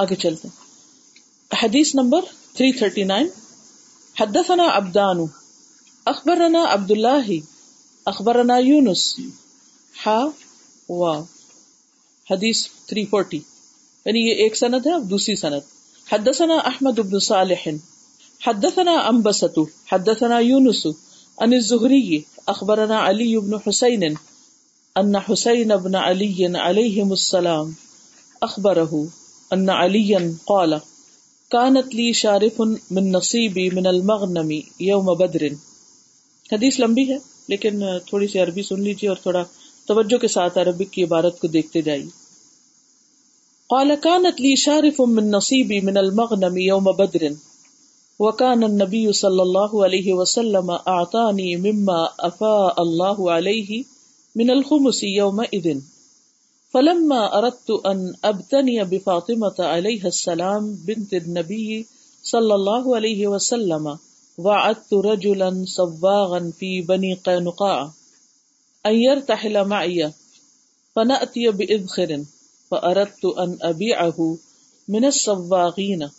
آگے چلتے ہیں۔ حدیث نمبر 339 حدثنا عبدان، اخبرنا عبد الله اخبرنا یونس۔ ہا، وا۔ حدیث 340 یعنی یہ ایک سند ہے، اب دوسری سند۔ حدثنا احمد بن صالح۔ حدثنا انبسط۔ حدثنا یونس۔ ان الزهري اخبرنا علي بن حسين ان حسين بن علي عليهم السلام اخبره ان عليا قال، كانت لي شارف من نصيبي من المغنم يوم بدر. حدیث لمبی ہے، لیکن تھوڑی سی عربی سن لیجیے اور تھوڑا توجہ کے ساتھ عربک کی عبارت کو دیکھتے جائیے. قال، كانت لي شارف من نصيبي من المغنم يوم بدر. وكان النبي صلى الله عليه وسلم اعطاني مما افاء الله عليه من الخمس يومئذ. فلما اردت ان ابتني بفاطمه عليها السلام بنت النبي صلى الله عليه وسلم وعدت رجلا صواغا في بني قينقاع أن يرتحل معي فنأتي بإذخر فأردت أن أبيعه من الصواغين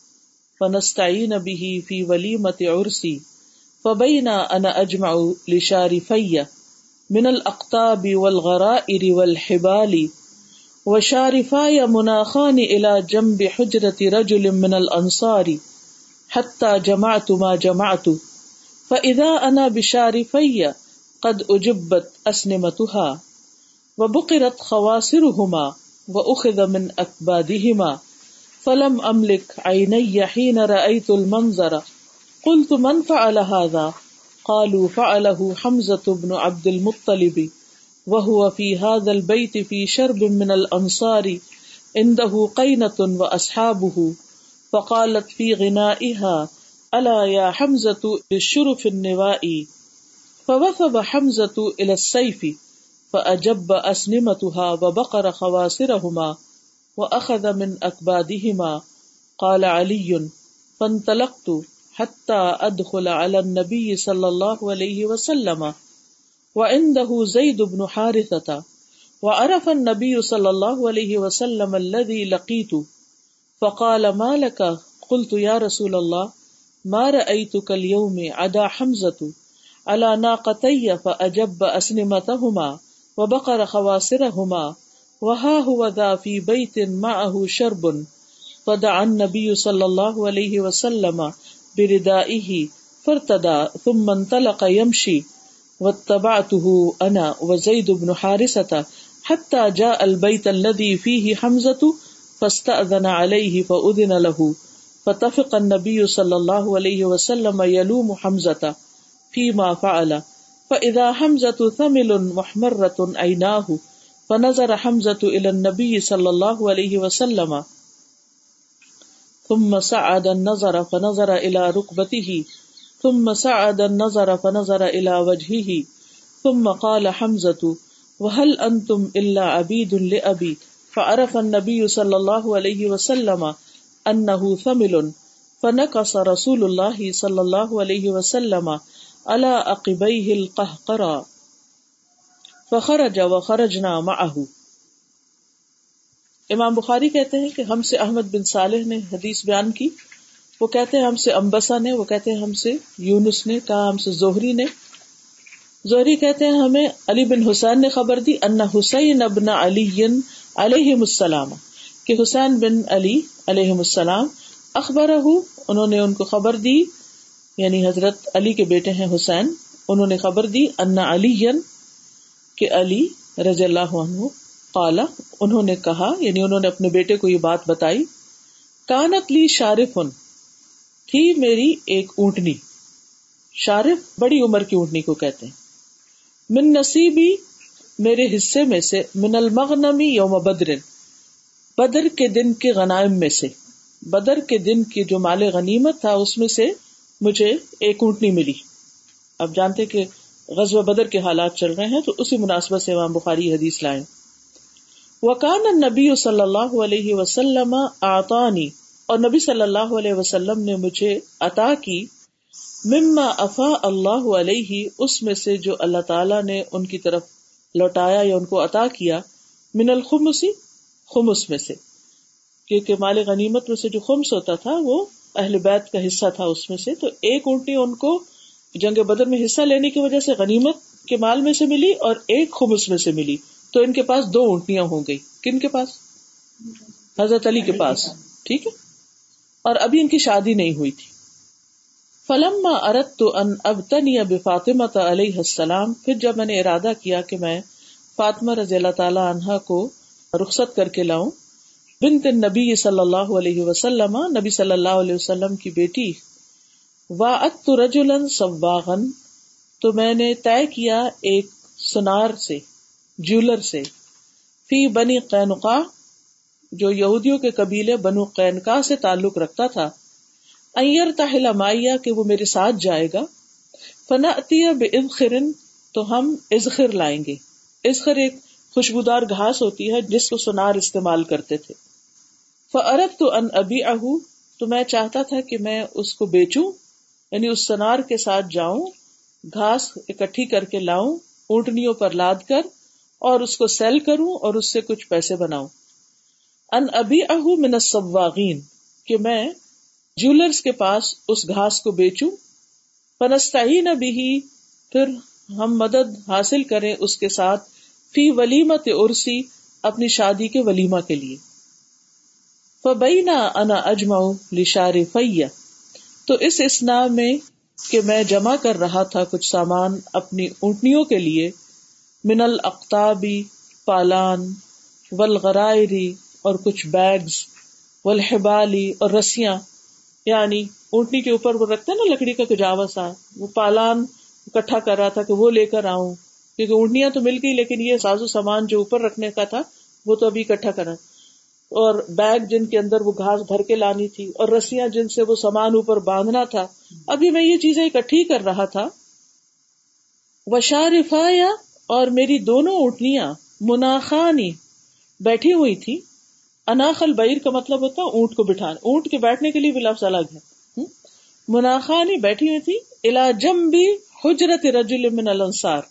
فنستعين به في وليمة عرسي فبين أنا أجمع لشارفي من الأقطاب والغرائر والحبال والحبال وشارفاي مناخان إلى جنب حجرة رجل من الأنصار حتى جمعت ما جمعت فإذا أنا بشارفي قد أجبت أسنمتها وبقرت خواصرهما وأخذ من أكبادهما فلم أملك عيني حين رأيت المنظر، قلت من فعل هذا؟ قالوا فعله حمزة بن عبد المطلب. وهو في هذا البيت في شرب من الأنصار عنده قينة وأصحابه. فقالت في غنائها الا يا حمزه بالشرف النوائي فوثب حمزه الى السيف فاجب اسنمتها وبقر خواصرهما واخذ من اكبادهما قال علي، فانطلقت حتى ادخل على النبي صلى الله عليه وسلم. وعنده زيد بن حارثه وعرف النبي صلى الله عليه وسلم الذي لقيته، فقال ما لك؟ قلت يا رسول الله، ما رأيتك اليوم عدا حمزة؟ على ناقتي فأجب أسنمتهما وبقر خواصرهما، وها هو ذا في بيت معه شرب، فدعا النبي صلى الله عليه وسلم بردائه، فارتدى، ثم انطلق يمشي. واتبعته أنا وزيد بن حارسة حتى جاء البيت الذي فيه حمزة فاستأذن عليه فأذن له. فتفق النبي صلى الله عليه وسلم يلوم حمزة فيما فعل. فإذا حمزة ثمل محمرة عيناه، فنظر حمزة إلى النبي صلى الله عليه وسلم. ثم سعد النظر، فنظر إلى ركبته ثم سعد النظر فنظر إلى وجهه ثم قال حمزة، وهل أنتم إلا عبيد لأبي؟ فعرف النبي صلی اللہ علیہ وسلم انه ثمل، فنقص رسول الله صلی اللہ علیہ وسلم على عقبيه القهقرا فخرج وخرجنا معه. امام بخاری کہتے ہیں کہ ہم سے احمد بن صالح نے حدیث بیان کی وہ کہتے ہیں ہم سے امبسا نے، وہ کہتے ہیں ہم سے یونس نے، کہا ہم سے زہری نے۔ زہری کہتے ہیں ہمیں علی بن حسین نے خبر دی، ان حسین ابن علی علیہ السلام، کہ حسین بن علی علیہ السلام اخبر انہوں نے ان کو خبر دی یعنی حضرت علی کے بیٹے ہیں حسین، انہوں نے خبر دی انا علی کہ علی رضی اللہ عنہ قالا انہوں نے کہا یعنی انہوں نے اپنے بیٹے کو یہ بات بتائی، کانت لی شارف تھی میری ایک اونٹنی، شارف بڑی عمر کی اونٹنی کو کہتے ہیں۔ من نصیبی، میرے حصے میں سے، من المغنمی یوم بدر بدر کے دن کے غنائم میں سے۔ بدر کے دن کی جو مال غنیمت تھا، اس میں سے مجھے ایک اونٹنی ملی۔ اب جانتے کہ غزب بدر کے حالات چل رہے ہیں، تو اسی مناسبت سے امام بخاری حدیث لائیں۔ وکان نبی صلی اللہ علیہ وسلم آتانی اور نبی صلی اللہ علیہ وسلم نے مجھے عطا کی، مما افا اللہ علیہ، اس میں سے جو اللہ تعالیٰ نے ان کی طرف لوٹایا یا ان کو عطا کیا، من الخمسی خمس میں سے۔ کیونکہ مال غنیمت میں سے جو خمس ہوتا تھا، وہ اہل بیت کا حصہ تھا اس میں سے۔ تو ایک اونٹنی ان کو جنگ بدر میں حصہ لینے کی وجہ سے غنیمت کے مال میں سے ملی اور ایک خمس میں سے ملی۔ تو ان کے پاس دو اونٹنیاں ہو گئی۔ کن کے پاس؟ حضرت علی کے پاس۔ ٹھیک ہے؟ اور ابھی ان کی شادی نہیں ہوئی تھی۔ فلم ارت تو ان اب بے فاطمہ علیہ السلام، پھر جب میں نے ارادہ کیا کہ میں فاطمہ رضی اللہ تعالی عنہا کو رخصت کر کے لاؤں، بنت نبی صلی اللہ علیہ وسلم، نبی صلی اللہ علیہ وسلم کی بیٹی وا ات رجولن سواغن تو میں نے طے کیا ایک سنار سے جیولر سے فی بنی قینقا جو یہودیوں کے قبیلے بنو قینقا سے تعلق رکھتا تھا ایئر تاہلا مائیا کہ وہ میرے ساتھ جائے گا فنا عطیہ بے خرن تو ہم ازخر لائیں گے۔ ازخر ایک خوشبودار گھاس ہوتی ہے جس کو سنار استعمال کرتے تھے۔ فرت تو ان ابھی اہو تو میں چاہتا تھا کہ میں اس کو بیچوں یعنی اس سنار کے ساتھ جاؤں، گھاس اکٹھی کر کے لاؤں، اونٹنیوں پر لاد کر اور اس کو سیل کروں اور اس سے کچھ پیسے بناؤں۔ ان ابھی اہو من السواغین کہ میں جیولرس کے پاس اس گھاس کو بیچوں، فنستعین بھی پھر ہم مدد حاصل کریں اس کے ساتھ فی ولیمت ارسی اپنی شادی کے ولیمہ کے لیے۔ فبینا انا اجماؤ لشار فیا تو اس اسنا میں کہ میں جمع کر رہا تھا کچھ سامان اپنی اونٹنیوں کے لیے، من القتابی پالان ولغرائری اور کچھ بیگز والحبالی اور رسیاں یعنی اونٹنی کے اوپر وہ رکھتے نا لکڑی کا کجاوا سا، وہ پالان اکٹھا کر رہا تھا کہ وہ لے کر آؤں، کیونکہ اونٹنیاں تو مل گئی لیکن یہ سازو سامان جو اوپر رکھنے کا تھا، وہ تو ابھی اکٹھا کرا۔ اور بیگ جن کے اندر وہ گھاس بھر کے لانی تھی اور رسیاں جن سے وہ سامان اوپر باندھنا تھا، ابھی میں یہ چیزیں اکٹھی کر رہا تھا۔ وشارفا یا اور میری دونوں اونٹنیاں مناخانی بیٹھی ہوئی تھی اناخل بیر کا مطلب ہوتا اونٹ کو بٹھانا اونٹ کے بیٹھنے کے لیے بھی لفظ الگ ہے۔ مناخانی بیٹھی ہوئی تھی الاجم بھی حجرت رجل من الانصار۔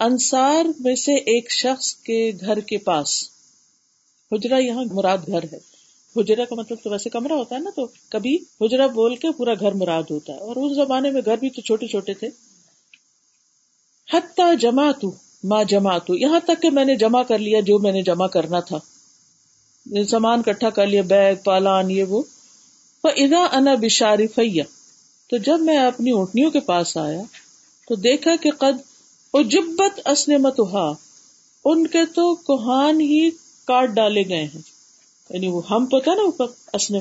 انصار میں سے ایک شخص کے گھر کے پاس۔ حجرا یہاں مراد گھر ہے۔ حجرا کا مطلب تو ویسے کمرہ ہوتا ہے نا، تو کبھی حجرا بول کے پورا گھر مراد ہوتا ہے۔ اور اس زمانے میں گھر بھی تو چھوٹے چھوٹے تھے۔ حتیٰ جمع تو ماں جمع تو یہاں تک کہ میں نے جمع کر لیا جو میں نے جمع کرنا تھا۔ سامان کٹھا کر لیا، بیگ، پالان، یہ وہ۔ ادا انا بشاری فیا تو جب میں اپنی اونٹنیوں کے پاس آیا، تو دیکھا کہ قد اجبت اسنمت ان کے تو کوہان ہی کاٹ ڈالے گئے ہیں۔ یعنی وہ ہم پتا نا اوپر اسنے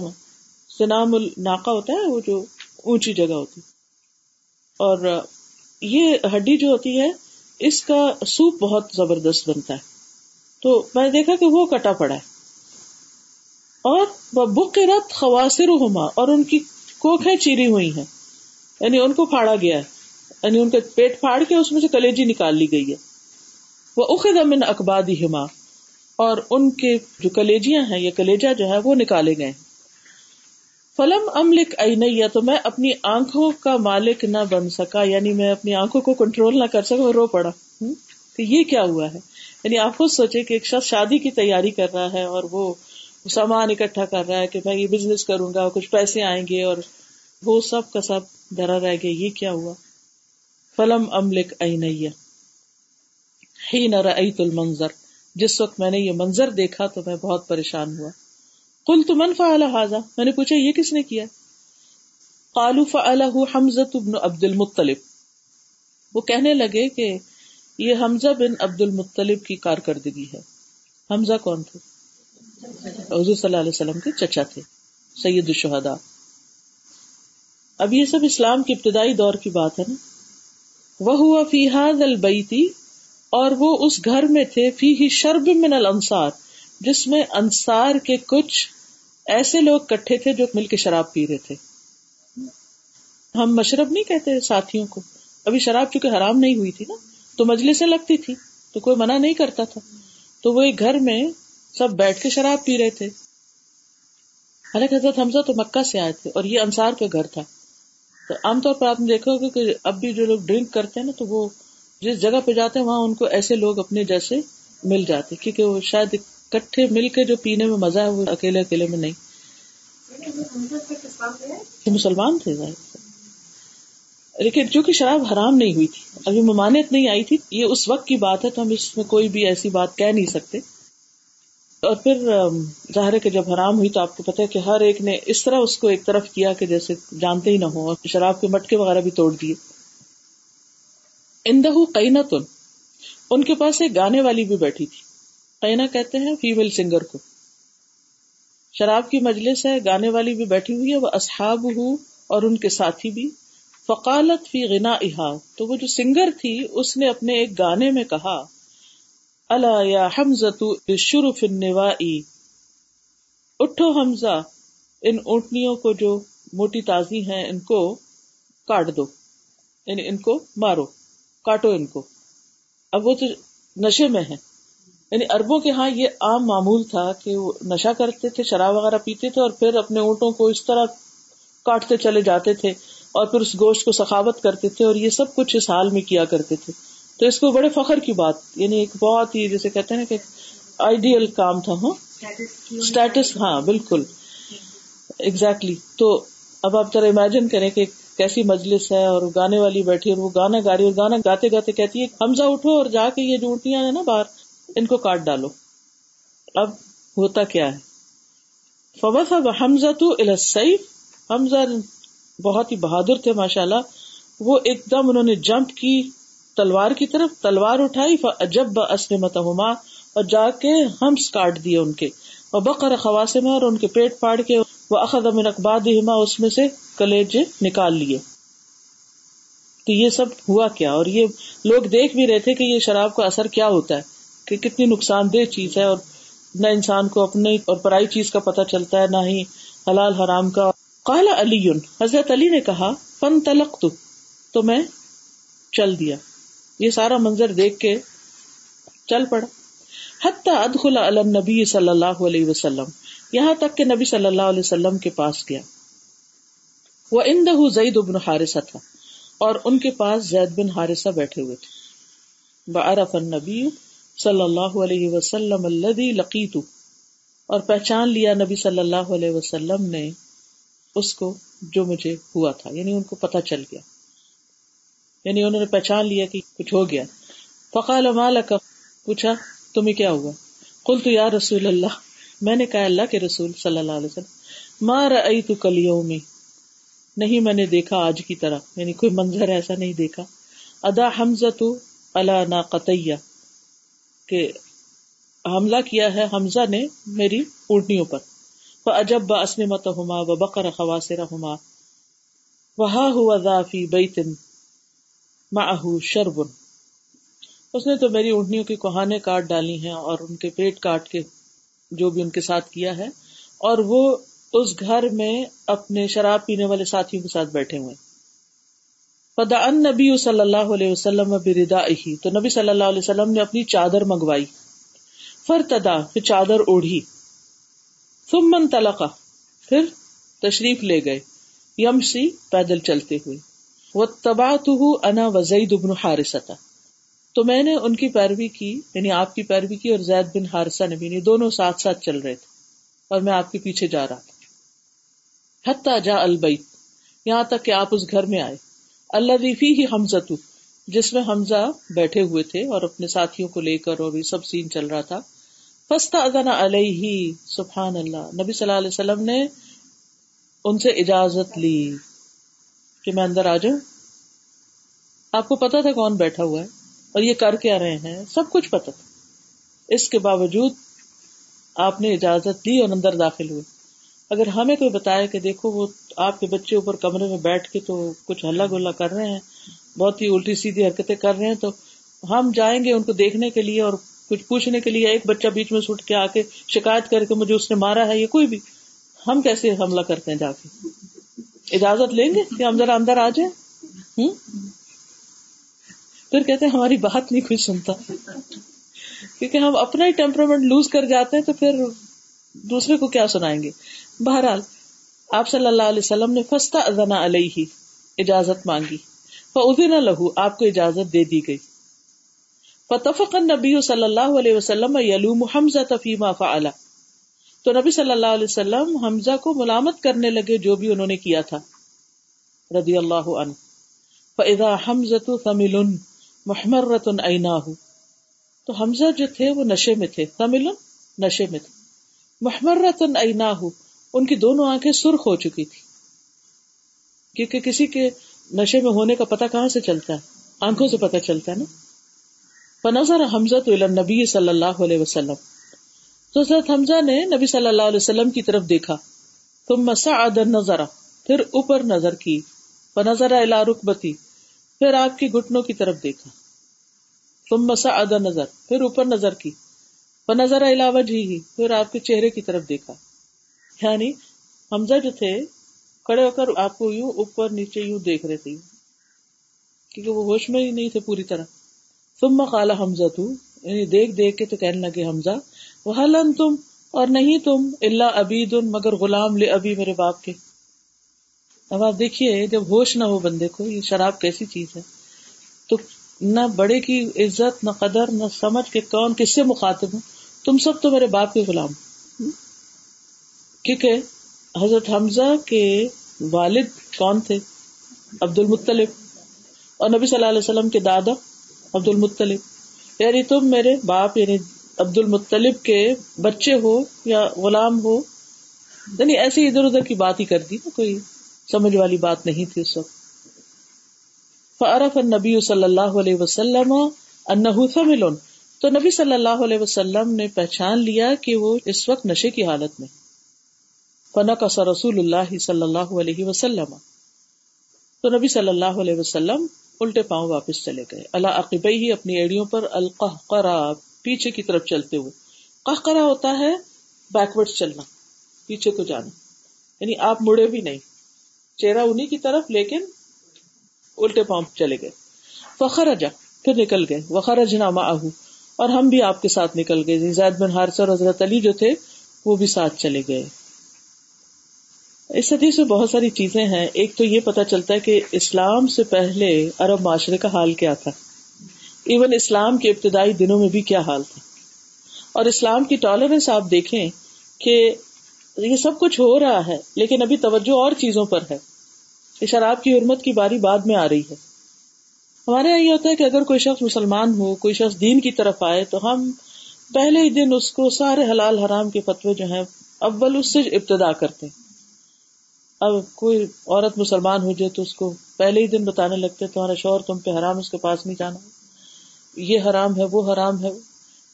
سنام الناقا ہوتا ہے، وہ جو اونچی جگہ ہوتی۔ اور یہ ہڈی جو ہوتی ہے، اس کا سوپ بہت زبردست بنتا ہے۔ تو میں نے دیکھا کہ وہ کٹا پڑا ہے۔ اور وہ بک رت خواسر ہوما اور ان کی کوکھیں چیری ہوئی ہیں۔ یعنی ان کو پھاڑا گیا ہے۔ یعنی ان کے پیٹ پھاڑ کے اس میں سے کلیجی نکال لی گئی ہے۔ وہ اخد امن اکبادی ہما اور ان کے جو کلیجیاں ہیں یا کلیجا جو ہے وہ نکالے گئے۔ فلم املک اینیا تو میں اپنی آنکھوں کا مالک نہ بن سکا یعنی میں اپنی آنکھوں کو کنٹرول نہ کر سکا رو پڑا۔ تو یہ کیا ہوا ہے؟ یعنی آپ خود سوچے کہ ایک شخص شادی کی تیاری کر رہا ہے اور وہ سامان اکٹھا کر رہا ہے کہ میں یہ بزنس کروں گا، کچھ پیسے آئیں گے اور وہ سب کا سب ڈرا رہ گیا، یہ کیا ہوا؟ فلم املک ہی نہ رأیت المنظر۔ جس وقت میں نے یہ منظر دیکھا تو میں بہت پریشان ہوا۔ کل تو من فعل حاضا میں نے پوچھا، یہ کس نے کیا؟ قالو فعلہ حمزہ بن عبد المطلب۔ وہ کہنے لگے کہ یہ حمزہ بن عبد المطلب کی کارکردگی ہے۔ حمزہ کون تھے؟ حضور صلی اللہ علیہ وسلم کے چچا تھے، سید الشہداء۔ اب یہ سب اسلام کے ابتدائی دور کی بات ہے نا۔ وہ ہوا فی البیتی اور وہ اس گھر میں تھے فی ہی شرب من الانصار، جس میں انصار کے کچھ ایسے لوگ کٹھے تھے جو مل کے شراب پی رہے تھے۔ ہم مشرب نہیں کہتے ساتھیوں کو۔ ابھی شراب چونکہ حرام نہیں ہوئی تھی نا، تو مجلسیں لگتی تھی تو کوئی منع نہیں کرتا تھا۔ تو وہ ایک گھر میں سب بیٹھ کے شراب پی رہے تھے۔ حالانکہ حضرت حمزہ تو مکہ سے آئے تھے اور یہ انصار کا گھر تھا۔ تو عام طور پر آپ نے دیکھا ہوگا کہ اب بھی جو لوگ ڈرنک کرتے ہیں نا، تو وہ جس جگہ پہ جاتے ہیں، وہاں ان کو ایسے لوگ اپنے جیسے مل جاتے کیونکہ وہ شاید کٹھے مل کے جو پینے میں مزہ ہے، وہ اکیلے اکیلے میں نہیں۔ مسلمان تھے لیکن چونکہ شراب حرام نہیں ہوئی تھی، ابھی ممانت نہیں آئی تھی، یہ اس وقت کی بات ہے، تو ہم اس میں کوئی بھی ایسی بات کہہ نہیں سکتے۔ اور پھر ظاہر کہ جب حرام ہوئی تو آپ کو پتا ہے کہ ہر ایک نے اس طرح اس کو ایک طرف کیا کہ جیسے جانتے ہی نہ ہو اور شراب کے مٹکے وغیرہ بھی توڑ دیے۔ اندہ قینا تن ان کے پاس ایک گانے والی بھی بیٹھی تھی۔ قینا کہتے ہیں فیمل سنگر کو۔ شراب کی مجلس ہے، گانے والی بھی بیٹھی ہوئی ہے، وہ اصحاب ہو اور ان کے ساتھی بھی۔ فقالت فی غنا احا تو وہ جو سنگر تھی، اس نے اپنے ایک گانے میں کہا اللہ یا حمزہ شروف اٹھو حمزہ، ان اونٹنیوں کو جو موٹی تازی ہیں، ان کو کاٹ دو۔ یعنی ان کو مارو، کاٹو ان کو۔ اب وہ تو نشے میں ہے یعنی اربوں کے ہاں یہ عام معمول تھا کہ وہ نشا کرتے تھے، شراب وغیرہ پیتے تھے اور پھر اپنے اونٹوں کو اس طرح کاٹتے چلے جاتے تھے اور پھر اس گوشت کو سخاوت کرتے تھے اور یہ سب کچھ اس حال میں کیا کرتے تھے۔ تو اس کو بڑے فخر کی بات یعنی ایک بہت ہی جیسے کہتے ہیں نا کہ آئیڈیل کام تھا ہاں؟ اسٹیٹس ہاں بالکل۔ ایگزیکٹلی تو اب آپ ذرا امیجن کریں کہ کیسی مجلس ہے اور گانے والی بیٹھی اور وہ گانا گا رہی اور گانا گاتے گاتے کہتی ہے حمزہ اٹھو اور جا کے یہ جو ہیں نا باہر ان کو کاٹ ڈالو۔ اب ہوتا کیا ہے؟ فوت اب حمزہ تو حمزہ بہت ہی بہادر تھے ماشاء اللہ وہ ایک دم انہوں نے جمپ کی۔ تلوار کی طرف تلوار اٹھائی جب اسلمت ہوما اور جا کے ہمس کاٹ دیے ان کے۔ اور بقر خواسے میں اور ان کے پیٹ پاڑ کے وہ اخد امن اقباد ہما اس میں سے کلیجے نکال لیے۔ تو یہ سب ہوا کیا؟ اور یہ لوگ دیکھ بھی رہے تھے کہ یہ شراب کا اثر کیا ہوتا ہے، کہ کتنی نقصان دہ چیز ہے، اور نہ انسان کو اپنے اور پرائی چیز کا پتہ چلتا ہے، نہ ہی حلال حرام کا۔ کالا علی حضرت علی نے کہا فن تلق تو میں چل دیا۔ یہ سارا منظر دیکھ کے چل پڑا۔ حتی ادخل علی النبی صلی اللہ علیہ وسلم، یہاں تک کہ نبی صلی اللہ علیہ وسلم کے پاس گیا۔ وہ ان زید ابن حارثہ تھا اور ان کے پاس زید بن حارثہ بیٹھے ہوئے تھے۔ بعرف النبی صلی اللہ علیہ وسلم الذي لقیت اور پہچان لیا نبی صلی اللہ علیہ وسلم نے اس کو جو مجھے ہوا تھا یعنی ان کو پتا چل گیا۔ یعنی انہوں نے پہچان لیا کہ کچھ ہو گیا۔ فقال مالک پوچھا، تمہیں کیا ہوا؟ کل تو یا رسول اللہ، میں نے کہا اللہ کے رسول صلی اللہ علیہ وسلم ماں رئی تو کلیوں نہیں میں نے دیکھا آج کی طرح یعنی کوئی منظر ایسا نہیں دیکھا۔ ادا حمزہ تو اللہ نا قطیہ کہ حملہ کیا ہے، حمزہ نے میری اونٹنیوں پر۔ وہ اجب ب اسمت ہما و بقر خواسر ہما وہا ہوا ذافی بیتن معہ شربن اس نے تو میری اونٹنیوں کی کوہانے کاٹ ڈالی ہیں اور ان کے پیٹ کاٹ کے جو بھی ان کے ساتھ کیا ہے، اور وہ اس گھر میں اپنے شراب پینے والے ساتھیوں کے ساتھ بیٹھے ہوئے۔ پدا ان نبی صلی اللہ علیہ وسلم بردا ہی تو نبی صلی اللہ علیہ وسلم نے اپنی چادر منگوائی۔ فر تدا پھر چادر اوڑھی۔ ثم من تلقا پھر تشریف لے گئے۔ یم سی پیدل چلتے ہوئے۔ وہ تباہ تو انا وزید ابن حارثہ تو میں نے ان کی پیروی کی یعنی آپ کی پیروی کی اور زید بن حارثہ نے بھی یعنی دونوں ساتھ ساتھ چل رہے تھے اور میں آپ کے پیچھے جا رہا تھا۔ حتیٰ جا البیت، یہاں تک کہ آپ اس گھر میں آئے۔ اللہ ریفی ہی حمزہ جس میں حمزہ بیٹھے ہوئے تھے اور اپنے ساتھیوں کو لے کر اور یہ سب سین چل رہا تھا۔ فستا ادنا علیہ، سبحان اللہ، نبی صلی اللہ علیہ وسلم نے ان سے اجازت لی۔ کہ میں اندر آ جاؤں؟ آپ کو پتا تھا کون بیٹھا ہوا ہے اور یہ کر کے آ رہے ہیں؟ سب کچھ پتا تھا۔ اس کے باوجود آپ نے اجازت دی اور اندر داخل ہوئے۔ اگر ہمیں کوئی بتایا کہ دیکھو وہ آپ کے بچے اوپر کمرے میں بیٹھ کے تو کچھ ہلا گلا کر رہے ہیں، بہت ہی الٹی سیدھی حرکتیں کر رہے ہیں، تو ہم جائیں گے ان کو دیکھنے کے لیے اور کچھ پوچھنے کے لیے ایک بچہ بیچ میں سٹ کے آ کے شکایت کر کے مجھے اس نے مارا ہے، یہ کوئی بھی۔ ہم کیسے حملہ کرتے ہیں جا کے؟ اجازت لیں گے کہ ہم ذرا اندر آ جائیں؟ پھر کہتے ہیں ہماری بات نہیں کوئی سنتا۔ کیونکہ ہم اپنا ہی ٹیمپرمنٹ لوز کر جاتے ہیں تو پھر دوسرے کو کیا سنائیں گے؟ بہرحال، آپ صلی اللہ علیہ وسلم نے فستا ازنا علیہ اجازت مانگی۔ نہ لہو، آپ کو اجازت دے دی گئی۔ فتفق نبی صلی اللہ علیہ وسلم یلوم حمزہ تفیما فعلا۔ تو نبی صلی اللہ علیہ وسلم حمزہ کو ملامت کرنے لگے جو بھی انہوں نے کیا تھا۔ رضی اللہ عنہ۔ فاذا حمزہ ثمل محمرۃ عیناہ تو حمزہ جو تھے وہ نشے میں تھے۔ ثمل نشے میں تھے۔ محمرۃ عیناہ ان کی دونوں آنکھیں سرخ ہو چکی تھی کیونکہ کسی کے نشے میں ہونے کا پتہ کہاں سے چلتا ہے؟ آنکھوں سے پتہ چلتا ہے نا۔ فنظر حمزہ تو نبی صلی اللہ علیہ وسلم۔ تو حضرت حمزہ نے نبی صلی اللہ علیہ وسلم کی طرف دیکھا۔ تم مسا نظر پھر اوپر نظر کی، فنظر الا رکبتی، پھر آپ کی گٹنوں کی طرف دیکھا۔ تم مسا ادا نظر پھر اوپر نظر کی، فنظر الا وجہی، پھر آپ کے چہرے کی طرف دیکھا۔ یعنی حمزہ جو تھے، کھڑے ہو کر آپ کو یوں اوپر نیچے یوں دیکھ رہے تھے، کیونکہ وہ ہوش میں ہی نہیں تھے پوری طرح۔ تم کالا حمزہ تو یعنی دیکھ دیکھ کے تو کہنے لگے حمزہ وہ حلن تم اور نہیں تم اللہ ابید مگر غلام لے ابھی میرے باپ کے۔ اب آپ دیکھیے جب ہوش نہ ہو بندے کو، یہ شراب کیسی چیز ہے؟ تو نہ بڑے کی عزت، نہ قدر، نہ سمجھ کے کون کس سے مخاطب ہوں؟ تم سب تو میرے باپ کے غلام۔ کیونکہ حضرت حمزہ کے والد کون تھے؟ عبد المطلب اور نبی صلی اللہ علیہ وسلم کے دادا عبد المطلب یعنی تم میرے باپ یعنی عبد المطلب کے بچے ہو یا غلام ہو یعنی ایسی ادھر ادھر کی بات ہی کر دی نا، کوئی سمجھ والی بات نہیں تھی اس وقت۔ فعرف نبی صلی اللہ علیہ وسلم ملون تو نبی صلی اللہ علیہ وسلم نے پہچان لیا کہ وہ اس وقت نشے کی حالت میں۔ فنا کا رسول اللہ صلی اللہ علیہ وسلم۔ تو نبی صلی اللہ علیہ وسلم الٹے پاؤں واپس چلے گئے۔ اللہ عقب ہی اپنی ایڑیوں پر القرا پیچھے کی طرف چلتے ہوئے۔ قہقرا ہوتا ہے بیکورڈ چلنا، پیچھے کو جانا۔ یعنی آپ مڑے بھی نہیں، چہرہ انہیں کی طرف، لیکن الٹے پاؤں چلے گئے۔ فخر جا پھر نکل گئے۔ وخرج نامہ آہو اور ہم بھی آپ کے ساتھ نکل گئے۔ یعنی زید بن ہارس اور حضرت علی جو تھے، وہ بھی ساتھ چلے گئے۔ اس حدیث میں بہت ساری چیزیں ہیں۔ ایک تو یہ پتا چلتا ہے کہ اسلام سے پہلے عرب معاشرے کا حال کیا تھا۔ ایون اسلام کے ابتدائی دنوں میں بھی کیا حال تھا؟ اور اسلام کی ٹالرنس آپ دیکھیں کہ یہ سب کچھ ہو رہا ہے، لیکن ابھی توجہ اور چیزوں پر ہے۔ شراب کی حرمت کی باری بعد میں آ رہی ہے۔ ہمارے یہاں یہ ہوتا ہے کہ اگر کوئی شخص مسلمان ہو، کوئی شخص دین کی طرف آئے، تو ہم پہلے ہی دن اس کو سارے حلال حرام کے فتوے جو ہیں، اول اس سے ابتدا کرتے ہیں۔ اب کوئی عورت مسلمان ہو جائے تو اس کو پہلے ہی دن بتانے لگتے تمہارا شوہر تم پہ حرام، اس کے پاس نہیں جانا۔ یہ حرام ہے، وہ حرام ہے۔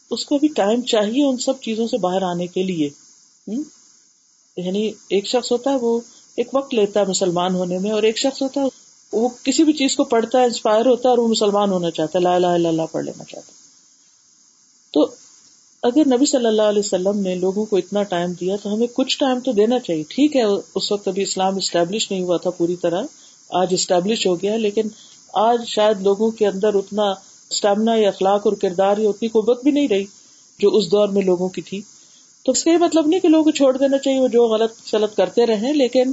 اس کو بھی ٹائم چاہیے ان سب چیزوں سے باہر آنے کے لیے۔ یعنی ایک شخص ہوتا ہے، وہ ایک وقت لیتا ہے مسلمان ہونے میں، اور ایک شخص ہوتا ہے، وہ کسی بھی چیز کو پڑھتا ہے، انسپائر ہوتا ہے، اور وہ مسلمان ہونا چاہتا ہے۔ لا الہ الا اللہ پڑھ لینا چاہتا ہے۔ تو اگر نبی صلی اللہ علیہ وسلم نے لوگوں کو اتنا ٹائم دیا، تو ہمیں کچھ ٹائم تو دینا چاہیے۔ ٹھیک ہے، اس وقت ابھی اسلام اسٹیبلش نہیں ہوا تھا پوری طرح۔ آج اسٹیبلش ہو گیا، لیکن آج شاید لوگوں کے اندر اتنا اسٹیمنا یا اخلاق اور کردار یا اتنی قوت بھی نہیں رہی جو اس دور میں لوگوں کی تھی۔ تو اس کا یہ مطلب نہیں کہ لوگوں کو چھوڑ دینا چاہیے وہ جو غلط سلط کرتے رہے لیکن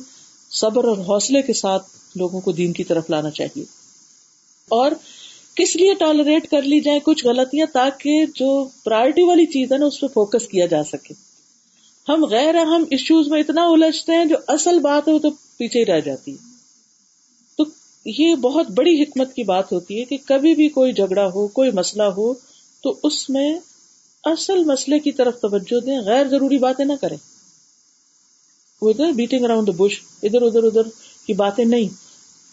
صبر اور حوصلے کے ساتھ لوگوں کو دین کی طرف لانا چاہیے۔ اور کس لیے ٹالریٹ کر لی جائے کچھ غلطیاں تاکہ جو پرائرٹی والی چیز ہے نا، اس پہ فوکس کیا جا سکے۔ ہم غیر اہم ایشوز میں اتنا الجھتے ہیں، جو اصل بات ہے وہ تو پیچھے ہی رہ جاتی ہے۔ یہ بہت بڑی حکمت کی بات ہوتی ہے کہ کبھی بھی کوئی جھگڑا ہو، کوئی مسئلہ ہو، تو اس میں اصل مسئلے کی طرف توجہ دیں، غیر ضروری باتیں نہ کریں۔ وہ ادھر بیٹنگ اراؤنڈ بش ادھر ادھر ادھر کی باتیں نہیں۔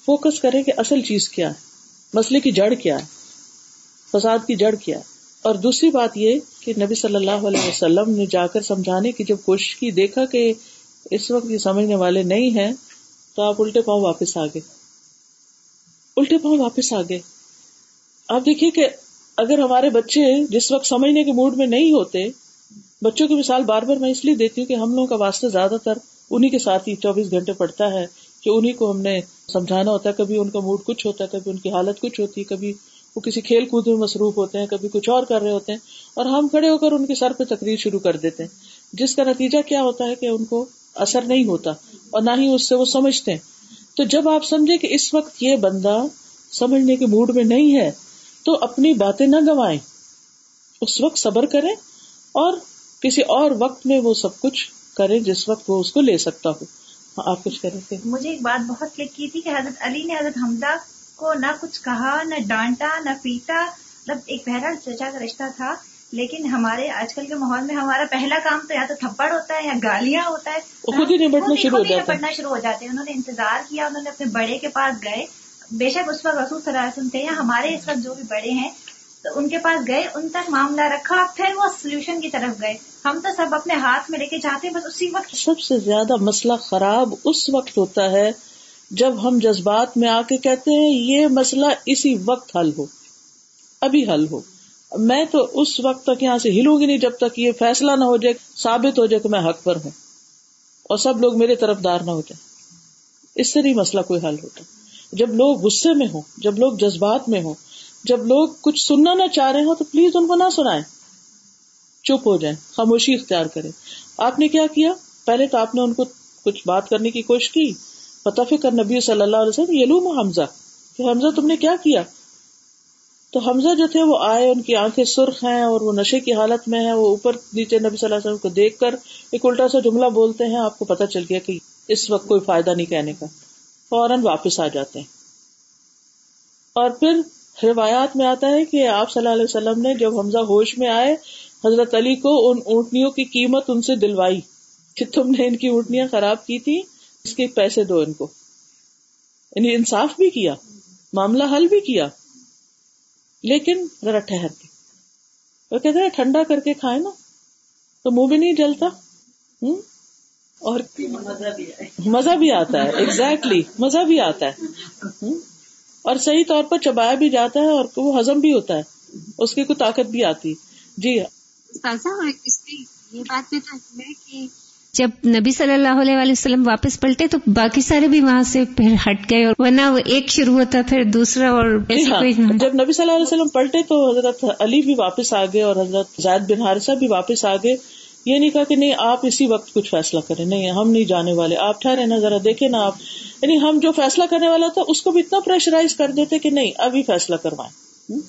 فوکس کریں کہ اصل چیز کیا ہے۔ مسئلے کی جڑ کیا ہے۔ فساد کی جڑ کیا ہے۔ اور دوسری بات یہ کہ نبی صلی اللہ علیہ وسلم نے جا کر سمجھانے کی جب کوشش کی، دیکھا کہ اس وقت یہ سمجھنے والے نہیں ہیں، تو آپ الٹے پاؤں واپس آ گئے۔ الٹے پاؤں واپس آ گئے۔ آپ دیکھیے کہ اگر ہمارے بچے جس وقت سمجھنے کے موڈ میں نہیں ہوتے، بچوں کی مثال بار بار میں اس لیے دیتی ہوں کہ ہم لوگوں کا واسطہ زیادہ تر انہیں کے ساتھ ہی چوبیس گھنٹے پڑتا ہے کہ انہیں کو ہم نے سمجھانا ہوتا ہے۔ کبھی ان کا موڈ کچھ ہوتا ہے، کبھی ان کی حالت کچھ ہوتی ہے، کبھی وہ کسی کھیل کود میں مصروف ہوتے ہیں، کبھی کچھ اور کر رہے ہوتے ہیں۔ اور ہم کھڑے ہو کر ان کے سر پہ تقریر شروع کر دیتے ہیں۔ جس کا نتیجہ کیا ہوتا ہے کہ ان کو اثر نہیں ہوتا اور نہ ہی اس سے وہ سمجھتے ہیں۔ تو جب آپ سمجھے کہ اس وقت یہ بندہ سمجھنے کے موڈ میں نہیں ہے، تو اپنی باتیں نہ گوائیں۔ اس وقت صبر کریں اور کسی اور وقت میں وہ سب کچھ کرے جس وقت وہ اس کو لے سکتا ہو۔ ہاں، آپ کچھ کریں تھے؟ مجھے ایک بات بہت کلک کی تھی کہ حضرت علی نے حضرت حمزہ کو نہ کچھ کہا، نہ ڈانٹا، نہ پیٹا۔ مطلب ایک بہرحال چچا کا رشتہ تھا۔ لیکن ہمارے آج کل کے ماحول میں ہمارا پہلا کام تو یا تو تھپڑ ہوتا ہے یا گالیاں ہوتا ہے۔ خود ہی نپٹنا شروع ہو جاتا نپٹنا شروع ہو جاتے ہیں۔ انہوں نے انتظار کیا انہوں نے اپنے بڑے کے پاس گئے۔ بے شک اس وقت رسول صلی اللہ علیہ وسلم تھے یا ہمارے اس وقت جو بھی بڑے ہیں تو ان کے پاس گئے ان تک معاملہ رکھا پھر وہ سولوشن کی طرف گئے۔ ہم تو سب اپنے ہاتھ میں لے کے جاتے ہیں بس اسی وقت سب سے زیادہ مسئلہ خراب اس وقت ہوتا ہے جب ہم جذبات میں آ کے کہتے ہیں یہ مسئلہ اسی وقت حل ہو ابھی حل ہو۔ میں تو اس وقت تک یہاں سے ہلوں گی نہیں جب تک یہ فیصلہ نہ ہو جائے، ثابت ہو جائے کہ میں حق پر ہوں۔ اور سب لوگ میرے طرف دار نہ ہو جائے اس سے نہیں مسئلہ کوئی حل ہوتا۔ جب لوگ غصے میں ہوں، جب لوگ جذبات میں ہوں، جب لوگ کچھ سننا نہ چاہ رہے ہوں، تو پلیز ان کو نہ سنائیں۔ چپ ہو جائیں، خاموشی اختیار کریں۔ آپ نے کیا کیا؟ پہلے تو آپ نے ان کو کچھ بات کرنے کی کوشش کی۔ پتہ فکر نبی صلی اللہ علیہ وسلم، یلوم حمزہ۔ کہ حمزہ تم نے کیا کیا؟ تو حمزہ جو تھے وہ آئے، ان کی آنکھیں سرخ ہیں اور وہ نشے کی حالت میں ہے وہ اوپر نیچے نبی صلی اللہ علیہ وسلم کو دیکھ کر ایک الٹا سا جملہ بولتے ہیں، آپ کو پتا چل گیا کہ اس وقت کوئی فائدہ نہیں کہنے کا۔ فوراً واپس آ جاتے ہیں۔ اور پھر روایات میں آتا ہے کہ آپ صلی اللہ علیہ وسلم نے جب حمزہ ہوش میں آئے، حضرت علی کو ان اونٹنیوں کی قیمت ان سے دلوائی کہ تم نے ان کی اونٹنیاں خراب کی تھی اس کے پیسے دو ان کو۔ یعنی انصاف بھی کیا، معاملہ حل بھی کیا۔ لیکن ذرا ٹھہر کے۔ وہ کہتے ہیں، ٹھنڈا کر کے کھائے نا۔ تو منہ بھی نہیں جلتا۔ ہوں۔ اور مزہ بھی آتا ہے۔ ایگزیکٹلی مزہ بھی آتا ہے۔ اور صحیح طور پر چبایا بھی جاتا ہے اور وہ ہزم بھی ہوتا ہے۔ اس کی کوئی طاقت بھی آتی۔ جی۔ یہ بات بھی کہ جب نبی صلی اللہ علیہ وسلم واپس پلٹے تو باقی سارے بھی وہاں سے پھر ہٹ گئے اور ورنہ وہ ایک شروع ہوتا پھر دوسرا اور ہاں، جب نبی صلی اللہ علیہ وسلم پلٹے تو حضرت علی بھی واپس آ گئے اور حضرت زید بن حارثہ بھی واپس آ گئے۔ یہ نہیں کہا کہ نہیں آپ اسی وقت کچھ فیصلہ کریں۔ نہیں ہم نہیں جانے والے۔ آپ ٹھہرے نا ذرا دیکھے نا آپ۔ یعنی ہم جو فیصلہ کرنے والا تھا اس کو بھی اتنا پریشرائز کر دیتے کہ نہیں ابھی فیصلہ کروائیں۔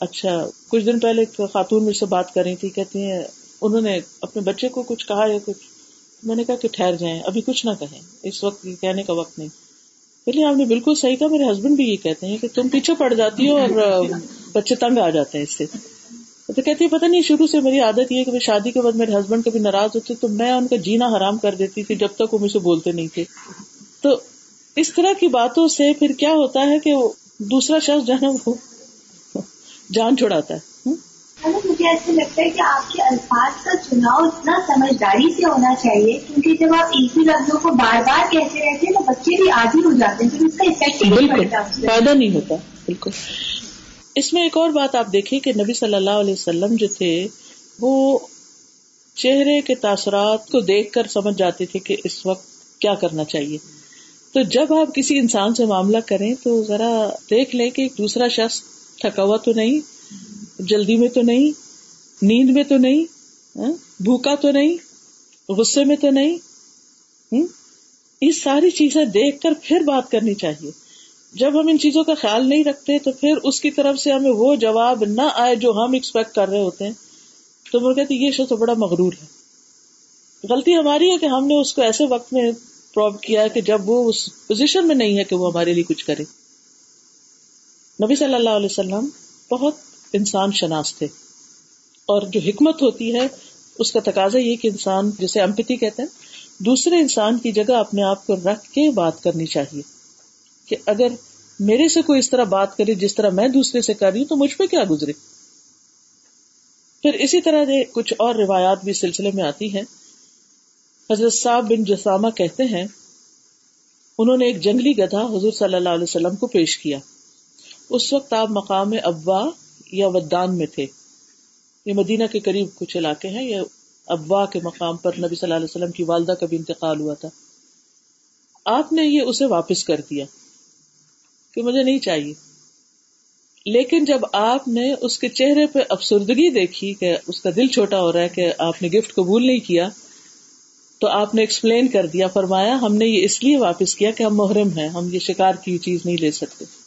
اچھا کچھ دن پہلے خاتون مجھ سے بات کر رہی تھی کہتی ہیں انہوں نے اپنے بچے کو کچھ کہا یا کچھ؟ میں نے کہا کہ ٹھہر جائیں، ابھی کچھ نہ کہیں، اس وقت کہنے کا وقت نہیں۔ پہلے آپ نے بالکل صحیح کہا، میرے ہسبینڈ بھی یہ کہتے ہیں کہ تم پیچھے پڑ جاتی ہو اور بچے تنگ آ جاتے ہیں اس سے۔ تو کہتی ہے پتا نہیں، شروع سے میری عادت یہ کہ شادی کے بعد میرے ہسبینڈ کبھی ناراض ہوتے تو میں ان کا جینا حرام کر دیتی تھی جب تک وہ مجھے بولتے نہیں تھے۔ تو اس طرح کی باتوں سے پھر کیا ہوتا ہے کہ دوسرا شخص جو ہے وہ جان چھڑاتا ہے۔ مجھے ایسا لگتا ہے کہ آپ کے الفاظ کا چناؤ اتنا سمجھداری سے ہونا چاہیے کیونکہ جب آپ ایک ہی لفظوں کو بار بار کہتے رہتے ہیں تو بچے بھی آدھی ہو جاتے ہیں اس کا افیکٹ بالکل فائدہ نہیں ہوتا بالکل۔ اس میں ایک اور بات آپ دیکھیں کہ نبی صلی اللہ علیہ وسلم جو تھے وہ چہرے کے تاثرات کو دیکھ کر سمجھ جاتے تھے کہ اس وقت کیا کرنا چاہیے۔ تو جب آپ کسی انسان سے معاملہ کریں تو ذرا دیکھ لیں کہ دوسرا شخص تھکا ہوا تو نہیں جلدی میں تو نہیں، نیند میں تو نہیں ہاں، بھوکا تو نہیں، غصے میں تو نہیں یہ ساری چیزیں دیکھ کر پھر بات کرنی چاہیے۔ جب ہم ان چیزوں کا خیال نہیں رکھتے تو پھر اس کی طرف سے ہمیں وہ جواب نہ آئے جو ہم ایکسپیکٹ کر رہے ہوتے ہیں۔ تو وہ کہتے یہ شخص بڑا مغرور ہے۔ غلطی ہماری ہے کہ ہم نے اس کو ایسے وقت میں پروو کیا کہ جب وہ اس پوزیشن میں نہیں ہے کہ وہ ہمارے لیے کچھ کرے۔ نبی صلی اللہ علیہ وسلم بہت انسان شناس تھے اور جو حکمت ہوتی ہے، اس کا تقاضا یہ کہ انسان جسے امپتی کہتے ہیں، دوسرے انسان کی جگہ اپنے آپ کو رکھ کے بات کرنی چاہیے۔ کہ اگر میرے سے کوئی اس طرح بات کرے جس طرح میں دوسرے سے کر رہی ہوں، تو مجھ پہ کیا گزرے؟ پھر اسی طرح کچھ اور روایات بھی سلسلے میں آتی ہیں۔ حضرت صاحب بن جسامہ کہتے ہیں، انہوں نے ایک جنگلی گدھا حضور صلی اللہ علیہ وسلم کو پیش کیا۔ اس وقت آپ مقام ابوا یا ودان میں تھے۔ یہ مدینہ کے قریب کچھ علاقے ہیں یا ابوا کے مقام پر نبی صلی اللہ علیہ وسلم کی والدہ کا بھی انتقال ہوا تھا۔ آپ نے یہ اسے واپس کر دیا کہ مجھے نہیں چاہیے۔ لیکن جب آپ نے اس کے چہرے پہ افسردگی دیکھی کہ اس کا دل چھوٹا ہو رہا ہے کہ آپ نے گفٹ قبول نہیں کیا، تو آپ نے ایکسپلین کر دیا، فرمایا ہم نے یہ اس لیے واپس کیا کہ ہم محرم ہیں، ہم یہ شکار کی چیز نہیں لے سکتے۔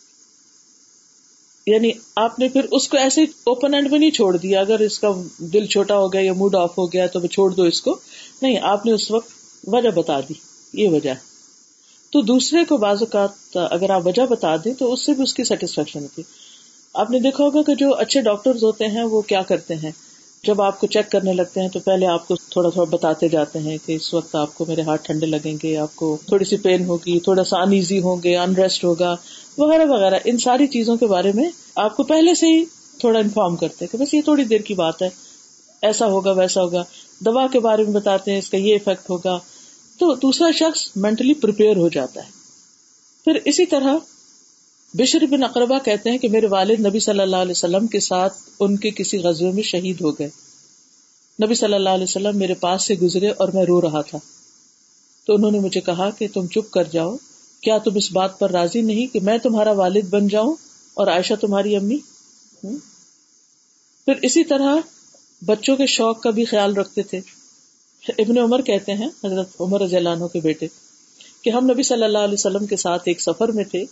یعنی آپ نے پھر اس کو ایسے اوپن اینڈ میں نہیں چھوڑ دیا۔ اگر اس کا دل چھوٹا ہو گیا یا موڈ آف ہو گیا تو چھوڑ دو اس کو۔ نہیں، آپ نے اس وقت وجہ بتا دی۔ یہ وجہ ہے۔ تو دوسرے کو بعض اوقات اگر آپ وجہ بتا دیں تو اس سے بھی اس کی سیٹسفیکشن ہوتی۔ آپ نے دیکھا ہوگا کہ جو اچھے ڈاکٹر ہوتے ہیں وہ کیا کرتے ہیں؟ جب آپ کو چیک کرنے لگتے ہیں تو پہلے آپ کو تھوڑا تھوڑا بتاتے جاتے ہیں کہ اس وقت آپ کو میرے ہاتھ ٹھنڈے لگیں گے، آپ کو تھوڑی سی پین ہوگی، تھوڑا سا ان ایزی ہوں گے انریسٹ ہوگا، وغیرہ وغیرہ۔ ان ساری چیزوں کے بارے میں آپ کو پہلے سے ہی تھوڑا انفارم کرتے کہ بس یہ تھوڑی دیر کی بات ہے، ایسا ہوگا، ویسا ہوگا۔ دوا کے بارے میں بتاتے ہیں، اس کا یہ افیکٹ ہوگا۔ تو دوسرا شخص مینٹلی پریپیئر ہو جاتا ہے۔ پھر اسی طرح بشر بن اقربا کہتے ہیں کہ میرے والد نبی صلی اللہ علیہ وسلم کے ساتھ ان کے کسی غزبے میں شہید ہو گئے۔ نبی صلی اللہ علیہ وسلم میرے پاس سے گزرے اور میں رو رہا تھا۔ تو انہوں نے مجھے کہا کہ تم چپ کر جاؤ۔ کیا تم اس بات پر راضی نہیں کہ میں تمہارا والد بن جاؤں اور عائشہ تمہاری امی؟ پھر اسی طرح بچوں کے شوق کا بھی خیال رکھتے تھے۔ ابن عمر کہتے ہیں، حضرت عمر رضی اللہ عنہ کے بیٹے، کہ ہم نبی صلی اللہ علیہ وسلم کے ساتھ ایک سفر میں تھے۔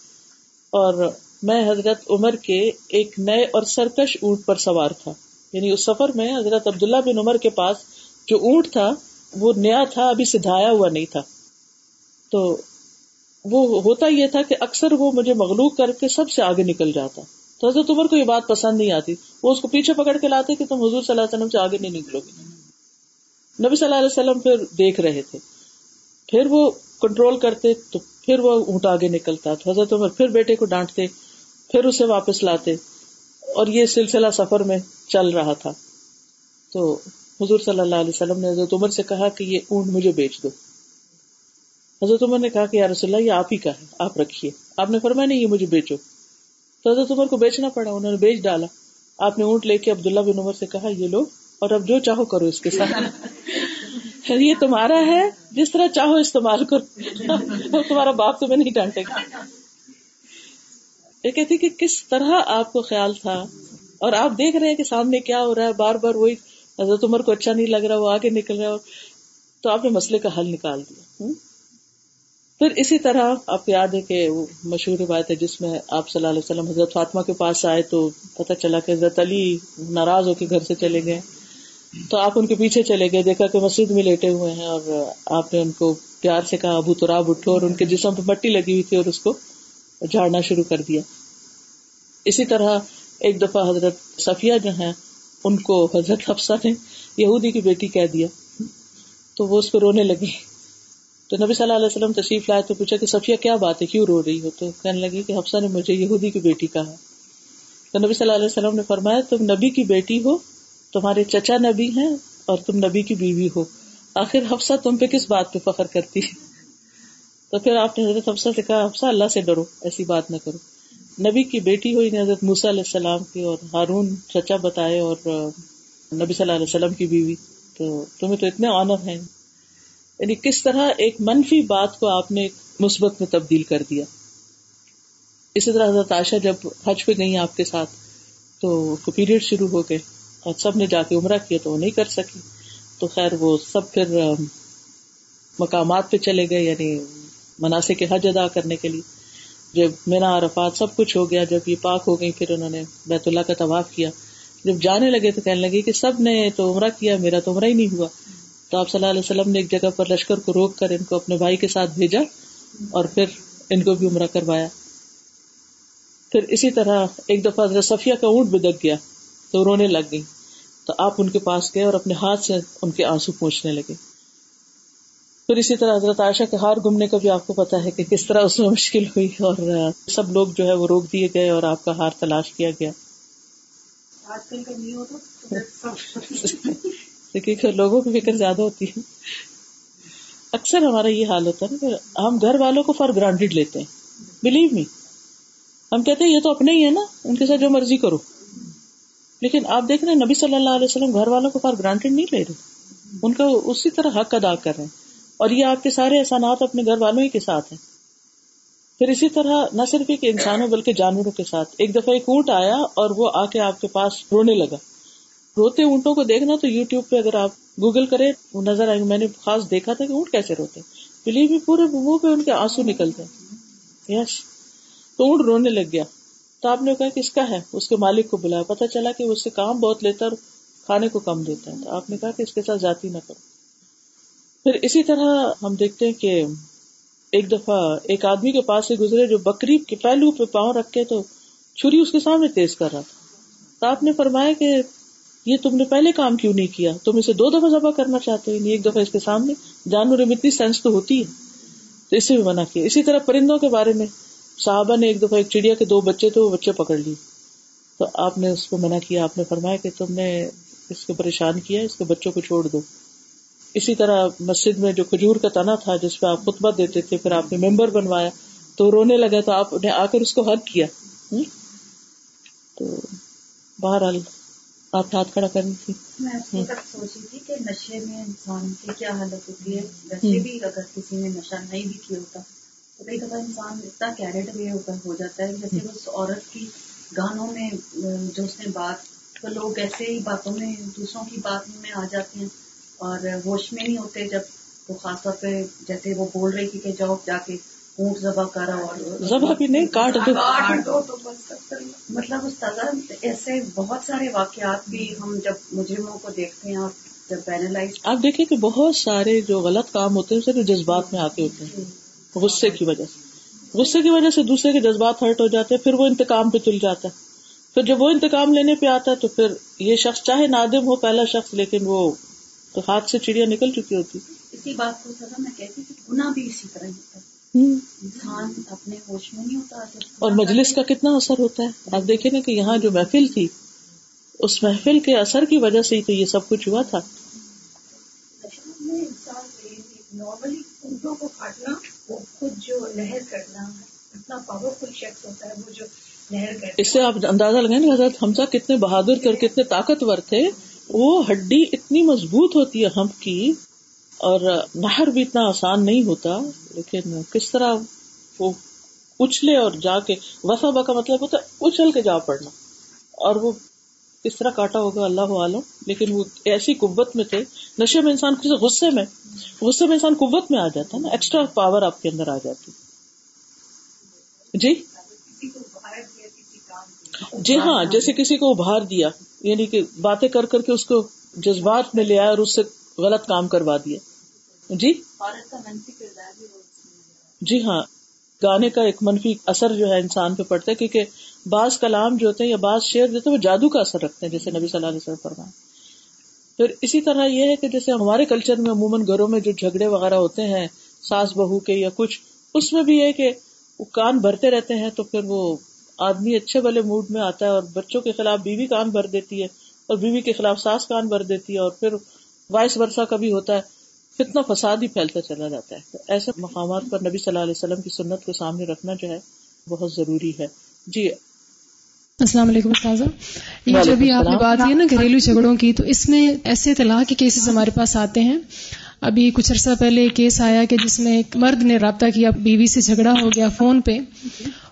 اور میں حضرت عمر کے ایک نئے اور سرکش اونٹ پر سوار تھا۔ یعنی اس سفر میں حضرت عبداللہ بن عمر کے پاس جو اونٹ تھا، وہ نیا تھا، ابھی سدھایا ہوا نہیں تھا۔ تو وہ ہوتا یہ تھا کہ اکثر وہ مجھے مغلوق کر کے سب سے آگے نکل جاتا۔ تو حضرت عمر کو یہ بات پسند نہیں آتی۔ وہ اس کو پیچھے پکڑ کے لاتے کہ تم حضور صلی اللہ علیہ وسلم سے آگے نہیں نکلو گے۔ نبی صلی اللہ علیہ وسلم پھر دیکھ رہے تھے۔ پھر وہ کنٹرول کرتے تو پھر وہ اونٹ آگے نکلتا، تو حضرت عمر پھر بیٹے کو ڈانٹتے، پھر اسے واپس لاتے۔ اور یہ سلسلہ سفر میں چل رہا تھا۔ تو حضور صلی اللہ علیہ وسلم نے حضرت عمر سے کہا کہ یہ اونٹ مجھے بیچ دو۔ حضرت عمر نے کہا کہ یا رسول اللہ، یہ آپ ہی کا ہے، آپ رکھیے۔ آپ نے فرمایا نہیں، یہ مجھے بیچو۔ تو حضرت عمر کو بیچنا پڑا، انہوں نے بیچ ڈالا۔ آپ نے اونٹ لے کے عبداللہ بن عمر سے کہا، یہ لو اور اب جو چاہو کرو اس کے ساتھ۔ یہ تمہارا ہے؟ جس طرح چاہو استعمال کرو۔ تمہارا باپ تمہیں نہیں ڈانٹے گا۔ یہ کہتی کہ کس طرح آپ کو خیال تھا؟ اور آپ دیکھ رہے ہیں کہ سامنے کیا ہو رہا ہے۔ بار بار وہی حضرت عمر کو اچھا نہیں لگ رہا، وہ آگے نکل رہا تو آپ نے مسئلے کا حل نکال دیا۔ پھر اسی طرح آپ کو یاد ہے کہ وہ مشہور روایت ہے جس میں آپ صلی اللہ علیہ وسلم حضرت فاطمہ کے پاس آئے تو پتہ چلا کہ حضرت علی ناراض ہو کے گھر سے چلے گئے۔ تو آپ ان کے پیچھے چلے گئے، دیکھا کہ مسجد میں لیٹے ہوئے ہیں اور آپ نے ان کو پیار سے کہا، ابو تراب اٹھو اور ان کے جسم پہ مٹی لگی ہوئی تھی اور اس کو جھاڑنا شروع کر دیا۔ اسی طرح ایک دفعہ حضرت صفیہ جو ہیں، ان کو حضرت حفصہ نے یہودی کی بیٹی کہہ دیا۔ تو وہ اس پہ رونے لگی۔ تو نبی صلی اللہ علیہ وسلم تشریف لائے تو پوچھا کہ صفیہ کیا بات ہے، کیوں رو رہی ہو؟ تو کہنے لگی کہ حفصہ نے مجھے یہودی کی بیٹی کہا۔ تو نبی صلی اللہ علیہ وسلم نے فرمایا، تم نبی کی بیٹی ہو تمہارے چچا نبی ہیں اور تم نبی کی بیوی ہو۔ آخر حفصہ تم پہ کس بات پہ فخر کرتی؟ تو پھر آپ نے حضرت حفصہ سے کہا، حفصہ، اللہ سے ڈرو، ایسی بات نہ کرو۔ نبی کی بیٹی ہوئی حضرت موسا علیہ السلام کی اور ہارون چچا بتائے اور نبی صلی اللہ علیہ وسلم کی بیوی۔ تو تمہیں تو اتنے آنر ہیں۔ یعنی کس طرح ایک منفی بات کو آپ نے مثبت میں تبدیل کر دیا۔ اسی طرح حضرت عائشہ جب حج پہ گئی آپ کے ساتھ، تو پیریڈ شروع ہو گئے۔ اور سب نے جا کے عمرہ کیا تو وہ نہیں کر سکی تو خیر وہ سب پھر مقامات پہ چلے گئے یعنی مناسب کے حج ادا کرنے کے لیے۔ جب مینا، عرفات سب کچھ ہو گیا، جب یہ پاک ہو گئی پھر انہوں نے بیت اللہ کا طواف کیا۔ جب جانے لگے تو کہنے لگے کہ سب نے تو عمرہ کیا، میرا تو عمرہ ہی نہیں ہوا۔ تو آپ صلی اللہ علیہ وسلم نے ایک جگہ پر لشکر کو روک کر ان کو اپنے بھائی کے ساتھ بھیجا اور پھر ان کو بھی عمرہ کروایا۔ پھر اسی طرح ایک دفعہ صفیہ کا اونٹ بدک گیا۔ تو رونے لگ گئی۔ تو آپ ان کے پاس گئے اور اپنے ہاتھ سے ان کے آنسو پہنچنے لگے۔ پھر اسی طرح حضرت عائشہ کے ہار گمنے کا بھی آپ کو پتا ہے کہ کس طرح اس میں مشکل ہوئی اور سب لوگ جو ہے وہ روک دیے گئے اور آپ کا ہار تلاش کیا گیا۔ دیکھیے لوگوں کی فکر زیادہ ہوتی ہے۔ اکثر ہمارا یہ حال ہوتا ہے نا ہم گھر والوں کو فار گرانٹیڈ لیتے ہیں۔ بلیو می ہم کہتے ہیں یہ تو اپنے ہی ہے نا۔ ان کے ساتھ جو مرضی کرو۔ لیکن آپ دیکھ رہے ہیں نبی صلی اللہ علیہ وسلم گھر والوں کو فار گرانٹیڈ نہیں لے رہے۔ ان کا اسی طرح حق ادا کر رہے ہیں۔ اور یہ آپ کے سارے احسانات اپنے گھر والوں ہی کے ساتھ ہیں۔ پھر اسی طرح نہ صرف ایک انسانوں بلکہ جانوروں کے ساتھ۔ ایک دفعہ ایک اونٹ آیا اور وہ آ کے آپ کے پاس رونے لگا۔ روتے اونٹوں کو دیکھنا تو یو ٹیوب پہ اگر آپ گوگل کرے نظر آئے میں نے خاص دیکھا تھا کہ اونٹ کیسے روتے بلیو بھی پورے منہ پہ ان کے آنسو نکلتے یس yes. تو اونٹ رونے لگ گیا۔ تو آپ نے کہا کہ کا ہے، اس کے مالک کو بلایا پتا چلا کہ اس سے کام بہت لیتا اور کھانے کو کم دیتا ہے۔ تو آپ نے کہا کہ اس کے ساتھ ذاتی نہ کرو۔ پھر اسی طرح ہم دیکھتے ہیں کہ ایک دفعہ ایک آدمی کے پاس سے گزرے جو بکری کے پہلو پہ پاؤں رکھ کے تو چھری اس کے سامنے تیز کر رہا تھا۔ تو آپ نے فرمایا کہ یہ تم نے پہلے کام کیوں نہیں کیا؟ تم اسے دو دفعہ ذبح کرنا چاہتے ہو یعنی ایک دفعہ اس کے سامنے۔ جانور میں اتنی سینس تو ہوتی ہے۔ تو اسے بھی منع کیا۔ اسی طرح پرندوں کے بارے میں صحابہ نے ایک دفعہ ایک چڑیا کے دو بچے تھے وہ بچے پکڑ لیے۔ تو آپ نے اس کو منع کیا آپ نے فرمایا کہ تم نے اس کو پریشان کیا اس کے بچوں کو چھوڑ دو۔ اسی طرح مسجد میں جو کھجور کا تنا تھا جس پہ آپ خطبہ دیتے تھے پھر آپ نے ممبر بنوایا تو رونے لگا تو آپ نے آ کر اس کو حق کیا۔ تو بہرحال آپ ہاتھ کھڑا کرنی تھی میں سوچی تھی کہ نشے میں انسان کی کیا حالت ہوتی ہے؟ ویسے بھی اگر کسی نے نشہ نہیں بھی کیا ہوتا کئی دفعہ انسان اتنا کیرٹ وے ہو جاتا ہے جیسے اس عورت کی گانوں میں جو اس نے بات تو لوگ ایسے ہی باتوں میں دوسروں کی بات میں آ جاتے ہیں اور ہوش میں نہیں ہوتے جب وہ خاص طور پہ جیسے وہ بول رہی تھی کہ جاؤ جا کے اونٹ ذبح کرا اور ذبح بھی نہیں کاٹ دو۔ دو تو مطلب اس طرح ایسے بہت سارے واقعات بھی ہم جب مجرموں کو دیکھتے ہیں اور جب پینلائز آپ دیکھیں کہ بہت سارے جو غلط کام ہوتے ہیں صرف جذبات میں آ کے ہوتے ہیں۔ غصے کی وجہ سے۔ غصے کی وجہ سے دوسرے کے جذبات ہرٹ ہو جاتے ہیں پھر وہ انتقام پہ چل جاتا ہے۔ پھر جب وہ انتقام لینے پہ آتا ہے تو پھر یہ شخص چاہے نادم ہو پہلا شخص لیکن وہ تو ہاتھ سے چڑیا نکل چکی ہوتی۔ اسی بات کو سزا میں کہتی کہ گنا بھی اسی طرح ہوتا ہے۔ انسان اپنے ہوش میں نہیں ہوتا اور مجلس کا کتنا اثر ہوتا ہے۔ آپ دیکھیں نا کہ یہاں جو محفل تھی اس محفل کے اثر کی وجہ سے ہی تو یہ سب کچھ ہوا تھا۔ نارملی اردو کو کاٹنا وہ خود جو لہر کرنا اتنا پاورفل شخص ہوتا ہے، وہ جو لہر کرنا اس سے آپ اندازہ لگائیں نا حضرت حمزہ کتنے بہادر تھے اور کتنے طاقتور تھے۔ وہ ہڈی اتنی مضبوط ہوتی ہے ہمپ کی، اور نہر بھی اتنا آسان نہیں ہوتا۔ لیکن کس طرح وہ اچھلے اور جا کے وسا کا مطلب ہوتا ہے، اچھل کے جا پڑنا۔ اور وہ کس طرح کاٹا ہوگا اللہ عالم لیکن وہ ایسی قوت میں تھے۔ نشے میں انسان کسی غصے میں غصے میں انسان قوت میں آ جاتا ہے نا ایکسٹرا پاور آپ کے اندر آ جاتی۔ جی؟ جی ہاں جیسے کسی کو ابھار دیا یعنی کہ باتیں کر کر کے اس کو جذبات میں لے آیا اور اس سے غلط کام کروا دیا جی؟ جی ہاں گانے کا ایک منفی اثر جو ہے انسان پہ پڑتا ہے کیونکہ بعض کلام جو ہوتے ہیں یا بعض شعر جو ہوتے ہیں وہ جادو کا اثر رکھتے ہیں، جیسے نبی صلی اللہ علیہ وسلم فرمائے پھر اسی طرح یہ ہے کہ جیسے ہمارے کلچر میں عموماً گھروں میں جو جھگڑے وغیرہ ہوتے ہیں، ساس بہو کے یا کچھ، اس میں بھی ہے کہ وہ کان بھرتے رہتے ہیں تو پھر وہ آدمی اچھے والے موڈ میں آتا ہے اور بچوں کے خلاف بیوی کان بھر دیتی ہے اور بیوی کے خلاف ساس کان بھر دیتی ہے اور پھر وائس ورثہ کا بھی ہوتا ہے، کتنا فساد ہی پھیلتا چلا جاتا ہے۔ تو ایسے مقامات پر نبی صلی اللہ علیہ وسلم کی سنت کو سامنے رکھنا جو ہے، بہت ضروری ہے۔ جی السلام علیکم استاذہ۔ یہ جو بھی آپ نے بات کی نا گھریلو جھگڑوں کی تو اس میں ایسے طلاق کے کیسز ہمارے پاس آتے ہیں۔ ابھی کچھ عرصہ پہلے کیس آیا کہ جس میں ایک مرد نے رابطہ کیا بیوی سے جھگڑا ہو گیا فون پہ۔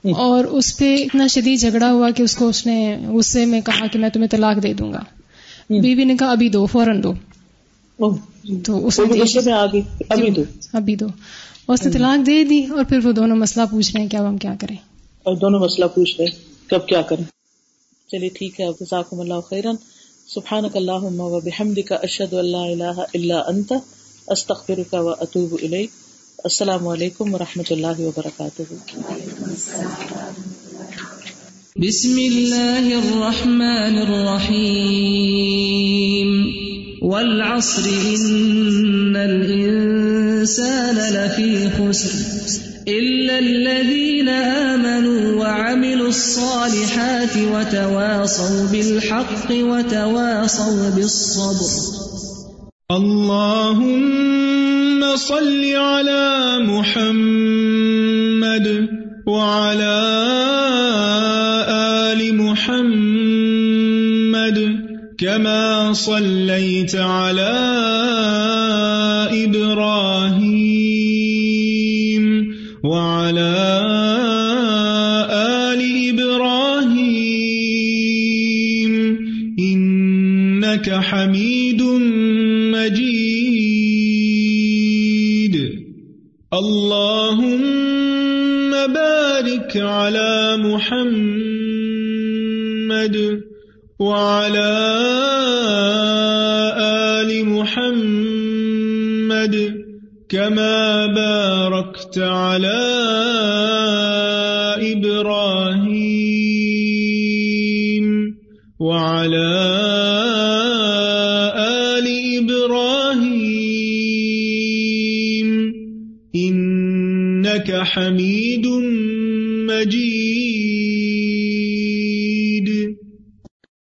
اور اس پہ اتنا شدید جھگڑا ہوا کہ اس کو اس نے غصے میں کہا کہ میں تمہیں طلاق دے دوں گا۔ بیوی نے کہا ابھی دو فوراً دو۔ تو اس نے ابھی دو۔ اس نے طلاق دے دی اور پھر وہ دونوں مسئلہ پوچھ رہے ہیں کہ اب ہم کیا کریں۔ اور دونوں مسئلہ پوچھ رہے۔ کب کیا کریں؟ چلیے ٹھیک ہے، جزاکم اللہ خیرن سبحانک اللہم و بحمدک، اشہد اللہ الہ الا انت، استغفرک و اتوب الیک۔ السلام علیکم و رحمۃ اللہ وبرکاتہ۔ بسم اللہ الرحمن الرحیم۔ والعصر ان الانسان لفی خسر إلا الذين آمنوا وعملوا الصالحات وتواصوا بالحق وتواصوا بالصبر. اللهم صل على محمد وعلى آل محمد كما صليت على